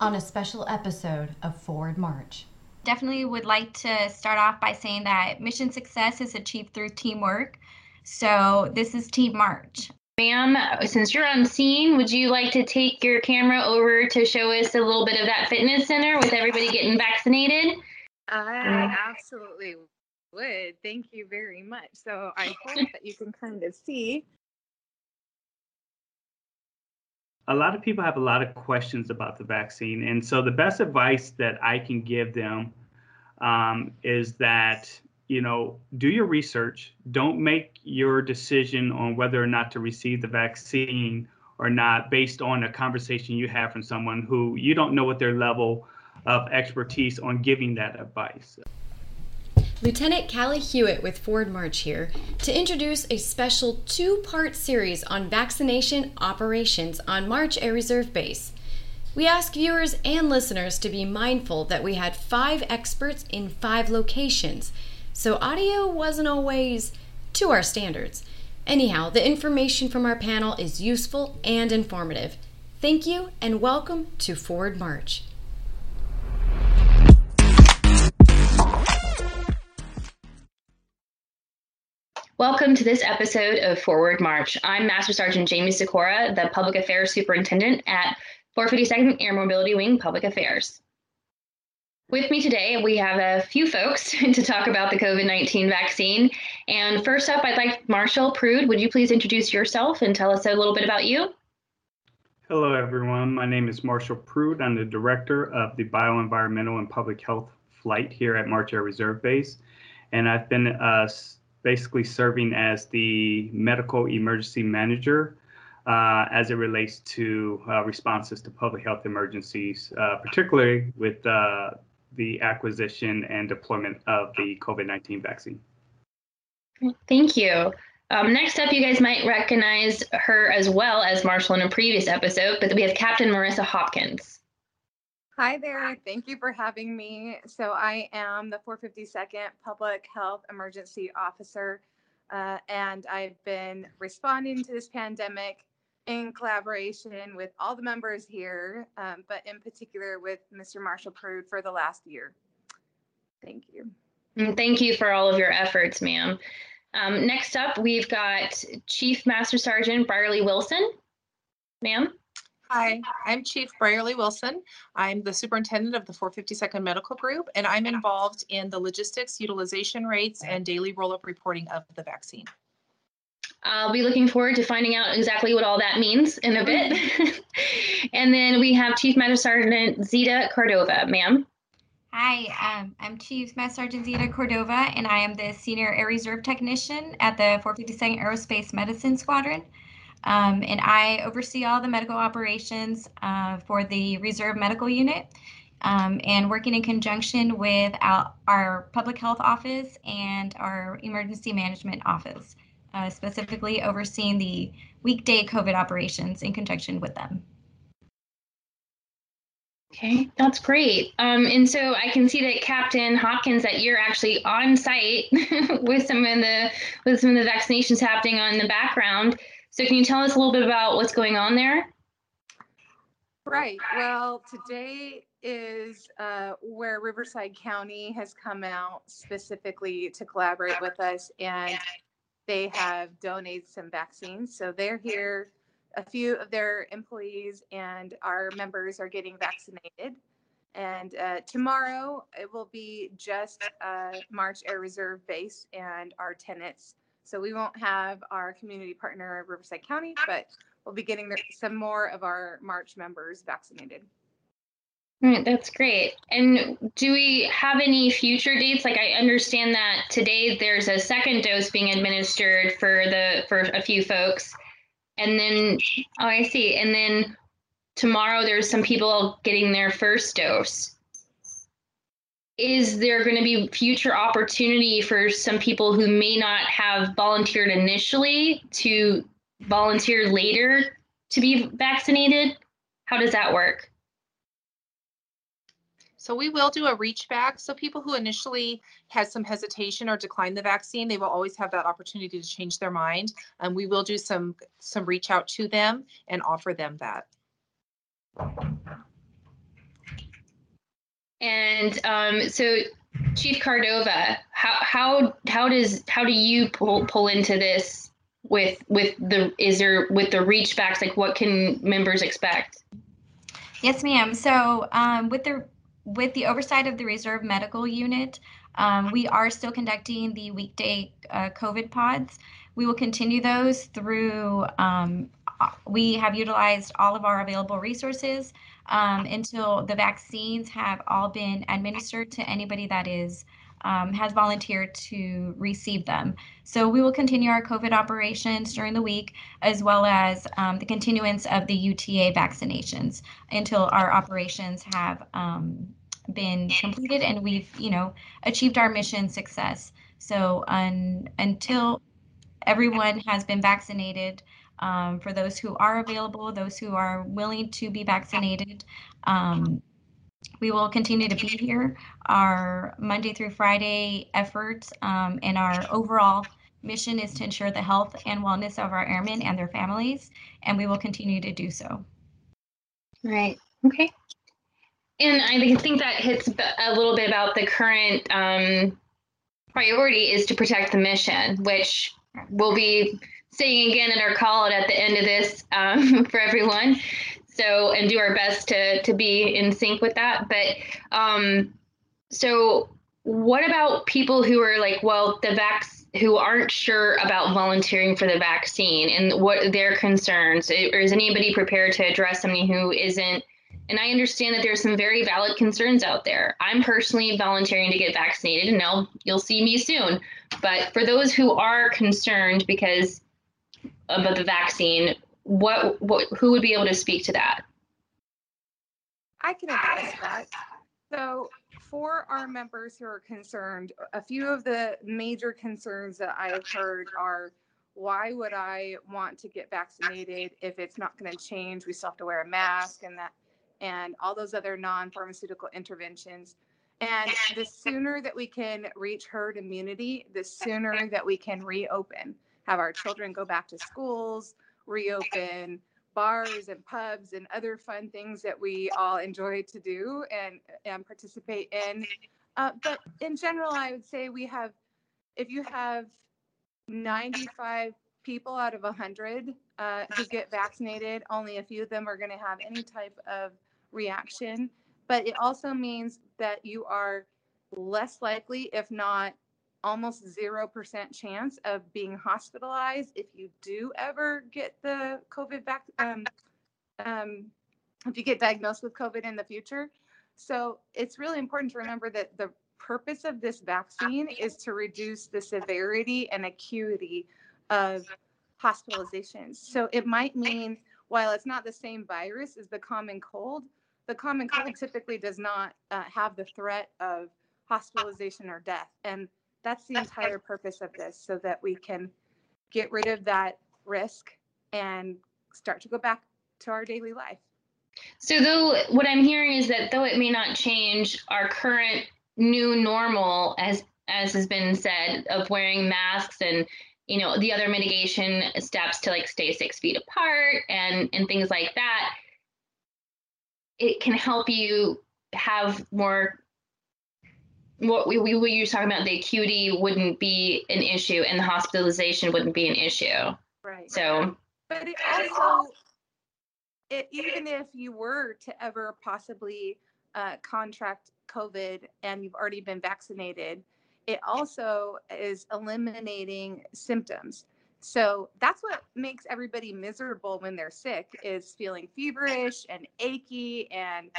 on a special episode of Forward March. Definitely would like to start off by saying that mission success is achieved through teamwork. So this is Team March. Ma'am, since you're on scene, would you like to take your camera over to show us a little bit of that fitness center with everybody getting vaccinated? I uh, absolutely would. Thank you very much. So I hope that you can kind of see. A lot of people have a lot of questions about the vaccine. And so the best advice that I can give them um, is that, you know, do your research. Don't make your decision on whether or not to receive the vaccine or not based on a conversation you have from someone who you don't know what their level of expertise on giving that advice. Lieutenant Callie Hewitt with Forward March here to introduce a special two part series on vaccination operations on March Air Reserve Base. We ask viewers and listeners to be mindful that we had five experts in five locations, so audio wasn't always to our standards. Anyhow, the information from our panel is useful and informative. Thank you and welcome to Forward March. Welcome to this episode of Forward March. I'm Master Sergeant Jamie Sikora, the Public Affairs Superintendent at 452nd Air Mobility Wing Public Affairs. With me today, we have a few folks to talk about the COVID 19 vaccine. And first up, I'd like Marshall Prude. Would you please introduce yourself and tell us a little bit about you? Hello, everyone. My name is Marshall Prude. I'm the Director of the Bioenvironmental and Public Health Flight here at March Air Reserve Base. And I've been uh, basically serving as the medical emergency manager uh, as it relates to uh, responses to public health emergencies, uh, particularly with uh, the acquisition and deployment of the COVID 19 vaccine. Thank you. Um, next up, you guys might recognize her as well as Marshall in a previous episode, but we have Captain Marissa Hopkins. Hi there. Thank you for having me. So, I am the 452nd Public Health Emergency Officer, uh, and I've been responding to this pandemic in collaboration with all the members here, um, but in particular with Mr. Marshall Prude for the last year. Thank you. And thank you for all of your efforts, ma'am. Um, next up, we've got Chief Master Sergeant Brierly Wilson. Ma'am. Hi, I'm Chief Brierly Wilson. I'm the superintendent of the 452nd Medical Group, and I'm involved in the logistics, utilization rates, and daily roll-up reporting of the vaccine. I'll be looking forward to finding out exactly what all that means in a bit. and then we have Chief Master Sergeant Zita Cordova. Ma'am. Hi, um, I'm Chief Master Sergeant Zita Cordova, and I am the Senior Air Reserve Technician at the 452nd Aerospace Medicine Squadron. Um, and I oversee all the medical operations uh, for the Reserve Medical Unit um, and working in conjunction with our, our, public health office and our emergency management office, uh, specifically overseeing the weekday COVID operations in conjunction with them. Okay, that's great. Um, and so I can see that Captain Hopkins, that you're actually on site with some of the with some of the vaccinations happening on the background. So can you tell us a little bit about what's going on there? Right. Well, today is uh, where Riverside County has come out specifically to collaborate with us, and they have donated some vaccines. So they're here. A few of their employees and our members are getting vaccinated. And uh, tomorrow it will be just uh, March Air Reserve Base and our tenants so we won't have our community partner Riverside County, but we'll be getting some more of our March members vaccinated. Right, that's great. And do we have any future dates? Like I understand that today there's a second dose being administered for the for a few folks. And then oh I see. And then tomorrow there's some people getting their first dose is there going to be future opportunity for some people who may not have volunteered initially to volunteer later to be vaccinated? How does that work? So we will do a reach back. So people who initially had some hesitation or declined the vaccine, they will always have that opportunity to change their mind. And we will do some some reach out to them and offer them that. And um, so, Chief Cordova, how how how does how do you pull pull into this with with the is there with the reach backs? Like, what can members expect? Yes, ma'am. So um, with the with the oversight of the Reserve Medical Unit, um, we are still conducting the weekday uh, COVID pods. We will continue those through. Um, we have utilized all of our available resources um, until the vaccines have all been administered to anybody that is um, has volunteered to receive them. So we will continue our COVID operations during the week, as well as um, the continuance of the UTA vaccinations until our operations have um, been completed and we've, you know, achieved our mission success. So un, until everyone has been vaccinated, um, for those who are available, those who are willing to be vaccinated. Um, we will continue to be here. Our Monday through Friday efforts um, and our overall mission is to ensure the health and wellness of our airmen and their families, and we will continue to do so. Right. Okay. And I think that hits a little bit about the current um, priority is to protect the mission, which will be saying again in our call at the end of this um, for everyone. So, and do our best to to be in sync with that. But um, so, what about people who are like, well, the vax who aren't sure about volunteering for the vaccine and what their concerns? Or is anybody prepared to address somebody who isn't? And I understand that there's some very valid concerns out there. I'm personally volunteering to get vaccinated, and now you'll see me soon. But for those who are concerned because about the vaccine, what, what who would be able to speak to that? I can address that. So, for our members who are concerned, a few of the major concerns that I have heard are why would I want to get vaccinated if it's not going to change? We still have to wear a mask and that, and all those other non pharmaceutical interventions. And the sooner that we can reach herd immunity, the sooner that we can reopen have our children go back to schools, reopen bars and pubs and other fun things that we all enjoy to do and, and participate in. Uh, but in general, I would say we have, if you have 95 people out of 100 uh, who get vaccinated, only a few of them are going to have any type of reaction. But it also means that you are less likely, if not almost 0% chance of being hospitalized if you do ever get the COVID back, um, um, if you get diagnosed with COVID in the future. So it's really important to remember that the purpose of this vaccine is to reduce the severity and acuity of hospitalizations. So it might mean while it's not the same virus as the common cold, the common cold typically does not uh, have the threat of hospitalization or death. And that's the entire purpose of this so that we can get rid of that risk and start to go back to our daily life. So, though, what I'm hearing is that though it may not change our current new normal, as as has been said, of wearing masks and you know the other mitigation steps to like stay six feet apart and and things like that, it can help you have more what we, we, we were talking about the acuity wouldn't be an issue and the hospitalization wouldn't be an issue. Right. So, but it also, it, even if you were to ever possibly uh, contract COVID and you've already been vaccinated, it also is eliminating symptoms. So that's what makes everybody miserable when they're sick is feeling feverish and achy and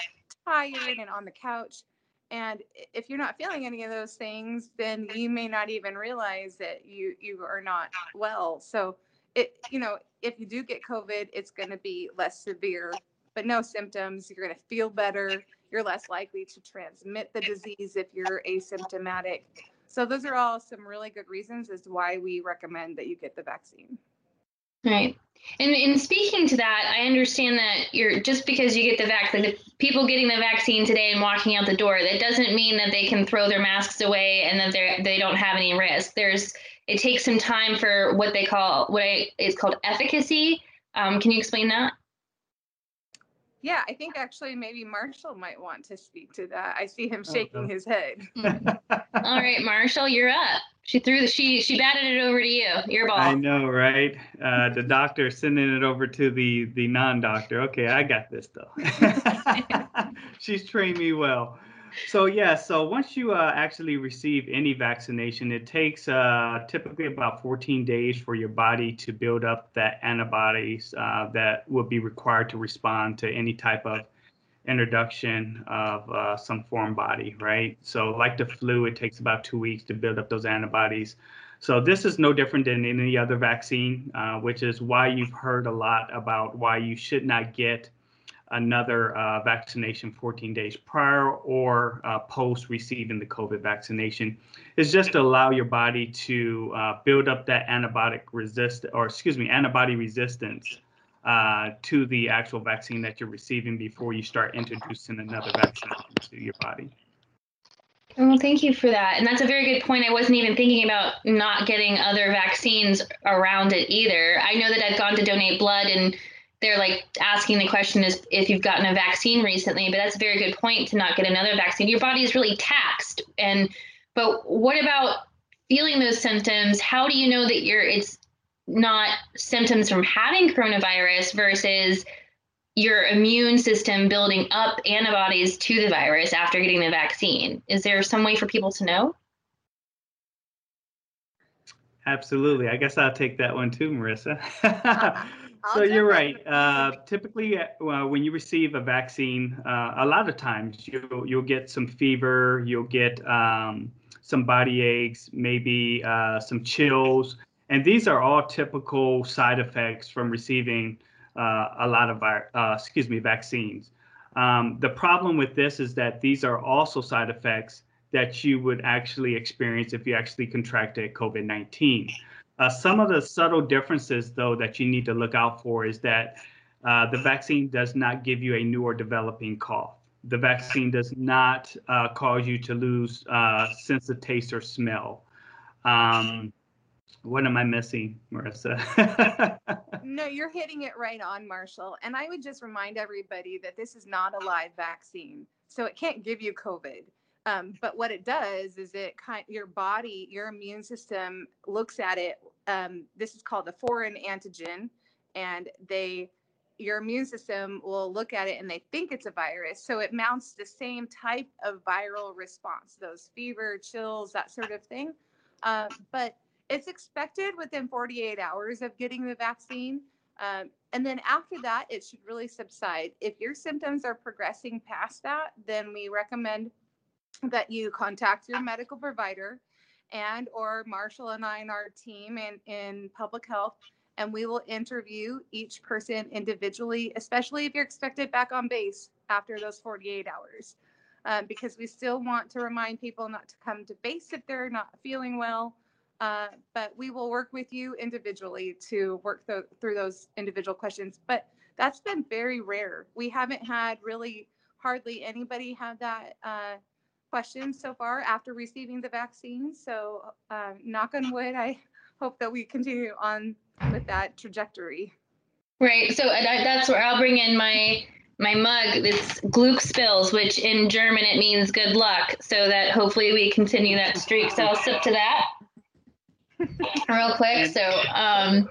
tired and on the couch. And if you're not feeling any of those things, then you may not even realize that you you are not well. So it you know, if you do get COVID, it's going to be less severe, but no symptoms. You're going to feel better. You're less likely to transmit the disease if you're asymptomatic. So those are all some really good reasons as to why we recommend that you get the vaccine. Right. And in speaking to that, I understand that you're just because you get the vaccine, people getting the vaccine today and walking out the door, that doesn't mean that they can throw their masks away and that they they don't have any risk. There's it takes some time for what they call what I, is called efficacy. Um, can you explain that? Yeah, I think actually maybe Marshall might want to speak to that. I see him Oh, shaking his head. All right, Marshall, you're up. She threw the she she batted it over to you. Your ball. I know, right? Uh, the doctor sending it over to the the non-doctor. Okay, I got this though. She's trained me well. So yeah, so once you uh, actually receive any vaccination, it takes uh, typically about 14 days for your body to build up that antibodies uh, that will be required to respond to any type of introduction of uh, some foreign body, right? So like the flu, it takes about two weeks to build up those antibodies. So this is no different than any other vaccine, uh, which is why you've heard a lot about why you should not get another uh, vaccination 14 days prior or uh, post receiving the COVID vaccination. It's just to allow your body to uh, build up that antibiotic resist, or excuse me, antibody resistance uh, to the actual vaccine that you're receiving before you start introducing another vaccine into your body. Well, thank you for that. And that's a very good point. I wasn't even thinking about not getting other vaccines around it either. I know that I've gone to donate blood and they're like asking the question is if you've gotten a vaccine recently, but that's a very good point to not get another vaccine. Your body is really taxed. And but what about feeling those symptoms? How do you know that you're it's not symptoms from having coronavirus versus your immune system building up antibodies to the virus after getting the vaccine. Is there some way for people to know? Absolutely. I guess I'll take that one too, Marissa. I'll so you're right. Uh, typically, uh, when you receive a vaccine, uh, a lot of times you'll you'll get some fever, you'll get um, some body aches, maybe uh, some chills, and these are all typical side effects from receiving uh, a lot of vi- uh, excuse me vaccines. Um, the problem with this is that these are also side effects that you would actually experience if you actually contracted COVID 19. Uh, some of the subtle differences, though, that you need to look out for is that uh, the vaccine does not give you a new or developing cough. The vaccine does not uh, cause you to lose uh, sense of taste or smell. Um, what am I missing, Marissa? No, you're hitting it right on, Marshall. And I would just remind everybody that this is not a live vaccine, so it can't give you COVID. Um, but what it does is it kind your body, your immune system looks at it. Um, this is called a foreign antigen, and they your immune system will look at it and they think it's a virus. So it mounts the same type of viral response, those fever, chills, that sort of thing. Uh, but it's expected within 48 hours of getting the vaccine. Um, and then after that, it should really subside. If your symptoms are progressing past that, then we recommend that you contact your medical provider and or Marshall and I and our team in, in public health, and we will interview each person individually, especially if you're expected back on base after those 48 hours. Um, because we still want to remind people not to come to base if they're not feeling well. Uh, but we will work with you individually to work th- through those individual questions. But that's been very rare. We haven't had really hardly anybody have that uh, question so far after receiving the vaccine. So, uh, knock on wood, I hope that we continue on with that trajectory. Right. So that, that's where I'll bring in my my mug. It's Glückspilz, which in German it means good luck. So that hopefully we continue that streak. So I'll sip to that real quick. So um,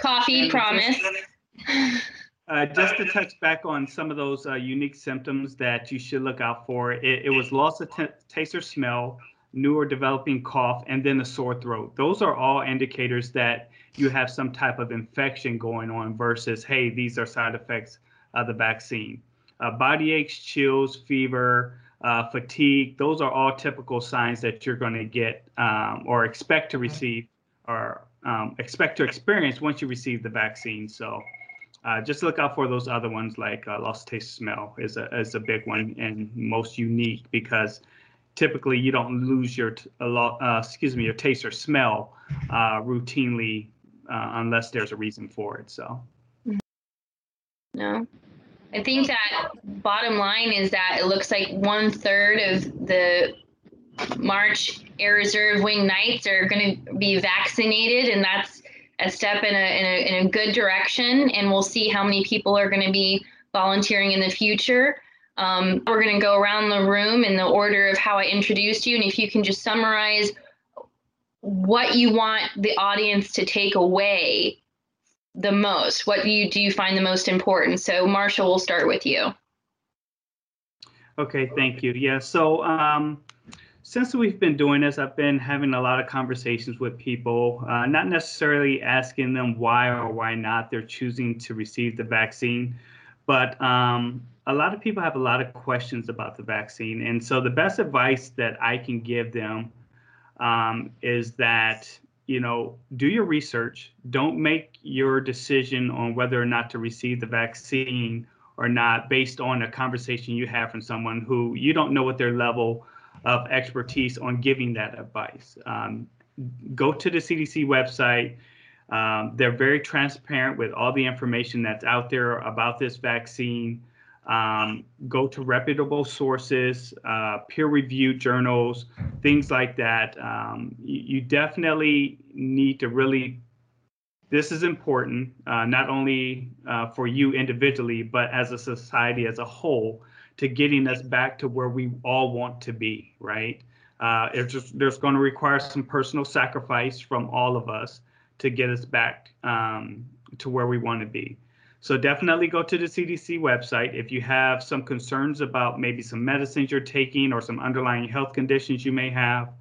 coffee, promise. just- Uh, just to touch back on some of those uh, unique symptoms that you should look out for, it, it was loss of t- taste or smell, new or developing cough, and then a sore throat. Those are all indicators that you have some type of infection going on versus, hey, these are side effects of the vaccine. Uh, body aches, chills, fever, uh, fatigue, those are all typical signs that you're going to get um, or expect to receive or um, expect to experience once you receive the vaccine. So, uh, just look out for those other ones like uh, lost taste smell is a is a big one and most unique because typically you don't lose your t- a lot uh, excuse me your taste or smell uh, routinely uh, unless there's a reason for it. So No. I think that bottom line is that it looks like one third of the March Air Reserve Wing Knights are going to be vaccinated, and that's a step in a, in a in a good direction. And we'll see how many people are going to be volunteering in the future. Um, we're going to go around the room in the order of how I introduced you, and if you can just summarize what you want the audience to take away the most. What do you do you find the most important? So, Marshall, we'll start with you. Okay, thank you. Yeah, so um, since we've been doing this, I've been having a lot of conversations with people, uh, not necessarily asking them why or why not they're choosing to receive the vaccine, but um, a lot of people have a lot of questions about the vaccine. And so the best advice that I can give them um, is that, you know, do your research. Don't make your decision on whether or not to receive the vaccine or not based on a conversation you have from someone who you don't know what their level of expertise on giving that advice. Um, go to the CDC website. Um, they're very transparent with all the information that's out there about this vaccine. Um, go to reputable sources, uh, peer-reviewed journals, things like that. Um, you, definitely need to really. This is important, uh, not only uh, for you individually, but as a society as a whole, to getting us back to where we all want to be, right? Uh, it's just there's going to require some personal sacrifice from all of us to get us back um, to where we want to be. So definitely go to the CDC website if you have some concerns about maybe some medicines you're taking or some underlying health conditions you may have.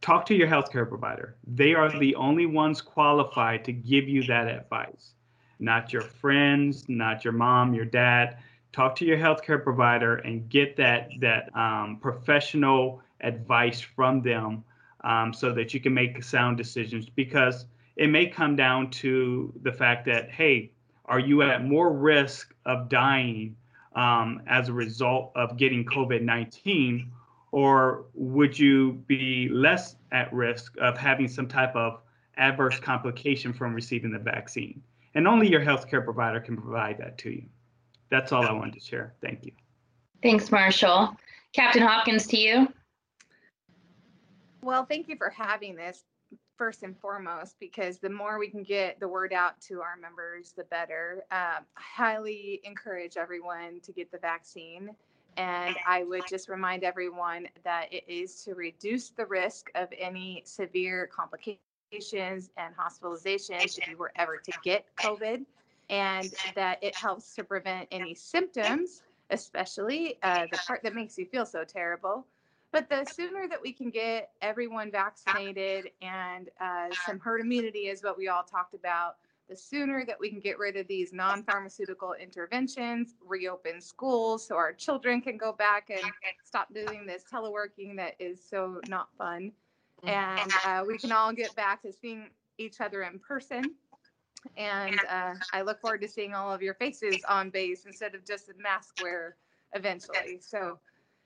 Talk to your healthcare provider. They are the only ones qualified to give you that advice, not your friends, not your mom, your dad talk to your healthcare provider and get that that um, professional advice from them um, so that you can make sound decisions because it may come down to the fact that hey are you at more risk of dying um, as a result of getting covid-19 or would you be less at risk of having some type of adverse complication from receiving the vaccine and only your healthcare provider can provide that to you that's all I wanted to share. Thank you. Thanks, Marshall. Captain Hopkins, to you. Well, thank you for having this first and foremost, because the more we can get the word out to our members, the better. Um, highly encourage everyone to get the vaccine. And I would just remind everyone that it is to reduce the risk of any severe complications and hospitalizations if you were ever to get COVID and that it helps to prevent any symptoms, especially uh, the part that makes you feel so terrible. But the sooner that we can get everyone vaccinated and uh, some herd immunity is what we all talked about, the sooner that we can get rid of these non pharmaceutical interventions, reopen schools so our children can go back and stop doing this teleworking that is so not fun. And uh, we can all get back to seeing each other in person and uh, I look forward to seeing all of your faces on base instead of just a mask wear eventually. So,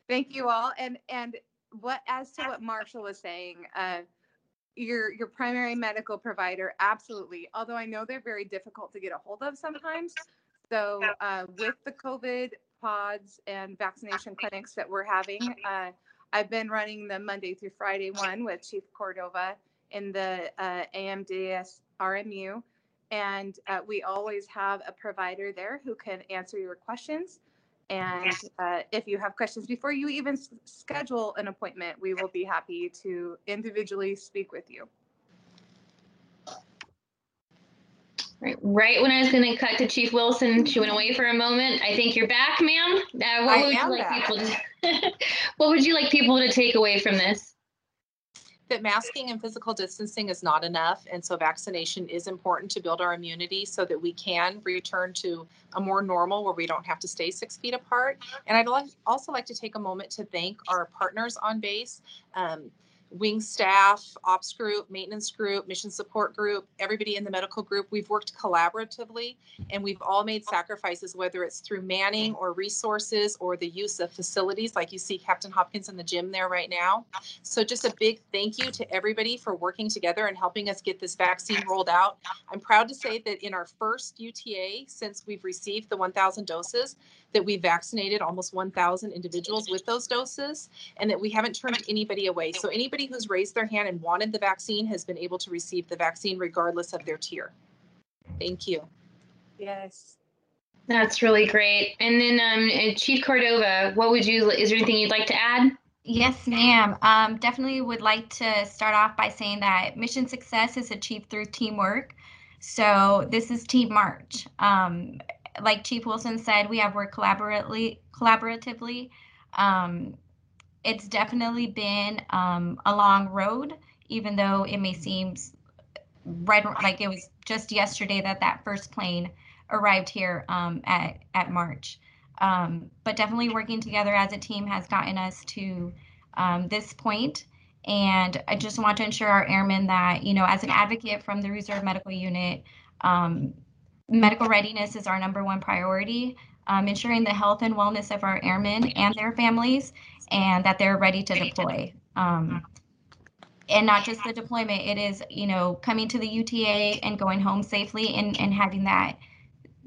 thank you all. And and what as to what Marshall was saying, uh, your your primary medical provider, absolutely. Although I know they're very difficult to get a hold of sometimes. So, uh, with the COVID pods and vaccination clinics that we're having, uh, I've been running the Monday through Friday one with Chief Cordova in the uh, AMDS RMU. And uh, we always have a provider there who can answer your questions. And uh, if you have questions before you even s- schedule an appointment, we will be happy to individually speak with you. Right, right when I was going to cut to Chief Wilson, she went away for a moment. I think you're back, ma'am. Uh, what I would you am like back. people to, What would you like people to take away from this? That masking and physical distancing is not enough. And so vaccination is important to build our immunity so that we can return to a more normal where we don't have to stay six feet apart. And I'd also like to take a moment to thank our partners on base. Um, wing staff, ops group, maintenance group, mission support group, everybody in the medical group. We've worked collaboratively and we've all made sacrifices, whether it's through manning or resources or the use of facilities, like you see Captain Hopkins in the gym there right now. So, just a big thank you to everybody for working together and helping us get this vaccine rolled out. I'm proud to say that in our first UTA, since we've received the 1,000 doses, that we vaccinated almost 1,000 individuals with those doses and that we haven't turned anybody away. So anybody who's raised their hand and wanted the vaccine has been able to receive the vaccine regardless of their tier. Thank you. Yes. That's really great. And then, um, Chief Cordova, what would you? Is there anything you'd like to add? Yes, ma'am. Um, definitely would like to start off by saying that mission success is achieved through teamwork. So this is Team March. Um, like Chief Wilson said, we have worked collaboratively. Collaboratively, um, it's definitely been um, a long road, even though it may seem right like it was just yesterday that that first plane arrived here um, at at March. Um, but definitely working together as a team has gotten us to um, this point. And I just want to ensure our airmen that, you know, as an advocate from the Reserve Medical Unit, um, medical readiness is our number one priority. Um, ensuring the health and wellness of our airmen and their families, and that they're ready to deploy. Um, and not just the deployment, it is, you know, coming to the UTA and going home safely and, and having that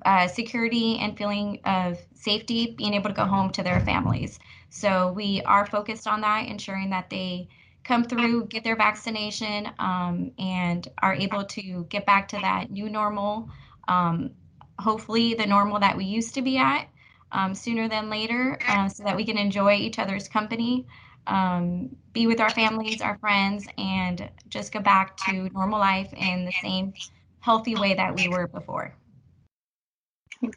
uh, security and feeling of safety, being able to go home to their families. So we are focused on that, ensuring that they come through, get their vaccination, um, and are able to get back to that new normal. Um, hopefully, the normal that we used to be at um, sooner than later, uh, so that we can enjoy each other's company, um, be with our families, our friends, and just go back to normal life in the same healthy way that we were before.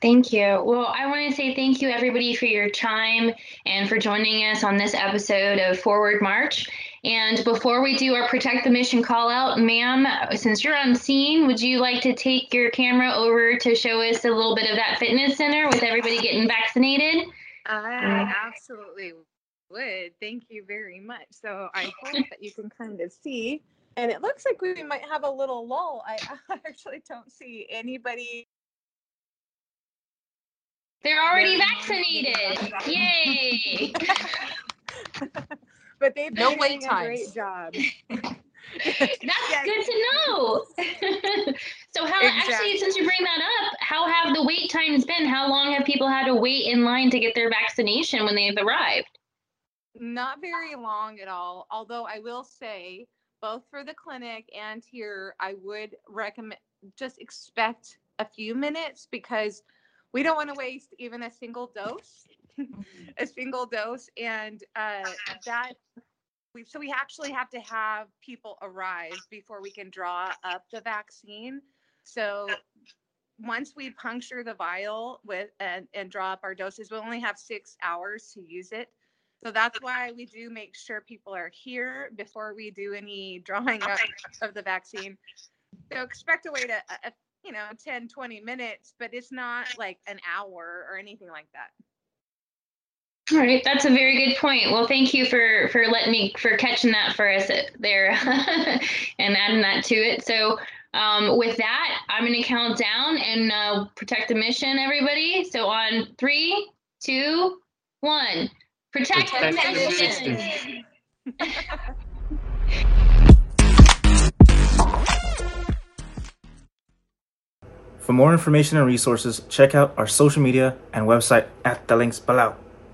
Thank you. Well, I want to say thank you, everybody, for your time and for joining us on this episode of Forward March. And before we do our Protect the Mission call out, ma'am, since you're on scene, would you like to take your camera over to show us a little bit of that fitness center with everybody getting vaccinated? I uh, absolutely would. Thank you very much. So I hope that you can kind of see. And it looks like we might have a little lull. I actually don't see anybody they're already vaccinated. Yay! but they've No wait a times. great job. That's good to know. so how actually since you bring that up, how have the wait times been? How long have people had to wait in line to get their vaccination when they've arrived? Not very long at all. Although I will say, both for the clinic and here, I would recommend just expect a few minutes because we don't want to waste even a single dose, a single dose, and uh, that we so we actually have to have people arrive before we can draw up the vaccine. So once we puncture the vial with and, and draw up our doses, we only have six hours to use it. So that's why we do make sure people are here before we do any drawing up of the vaccine. So expect to wait a, a you know 10 20 minutes, but it's not like an hour or anything like that. All right, that's a very good point. Well, thank you for for letting me for catching that for us there and adding that to it. So um, with that, I'm going to count down and uh, protect the mission, everybody. So on three, two, one, protect, Protect the the mission. mission. For more information and resources, check out our social media and website at the links below.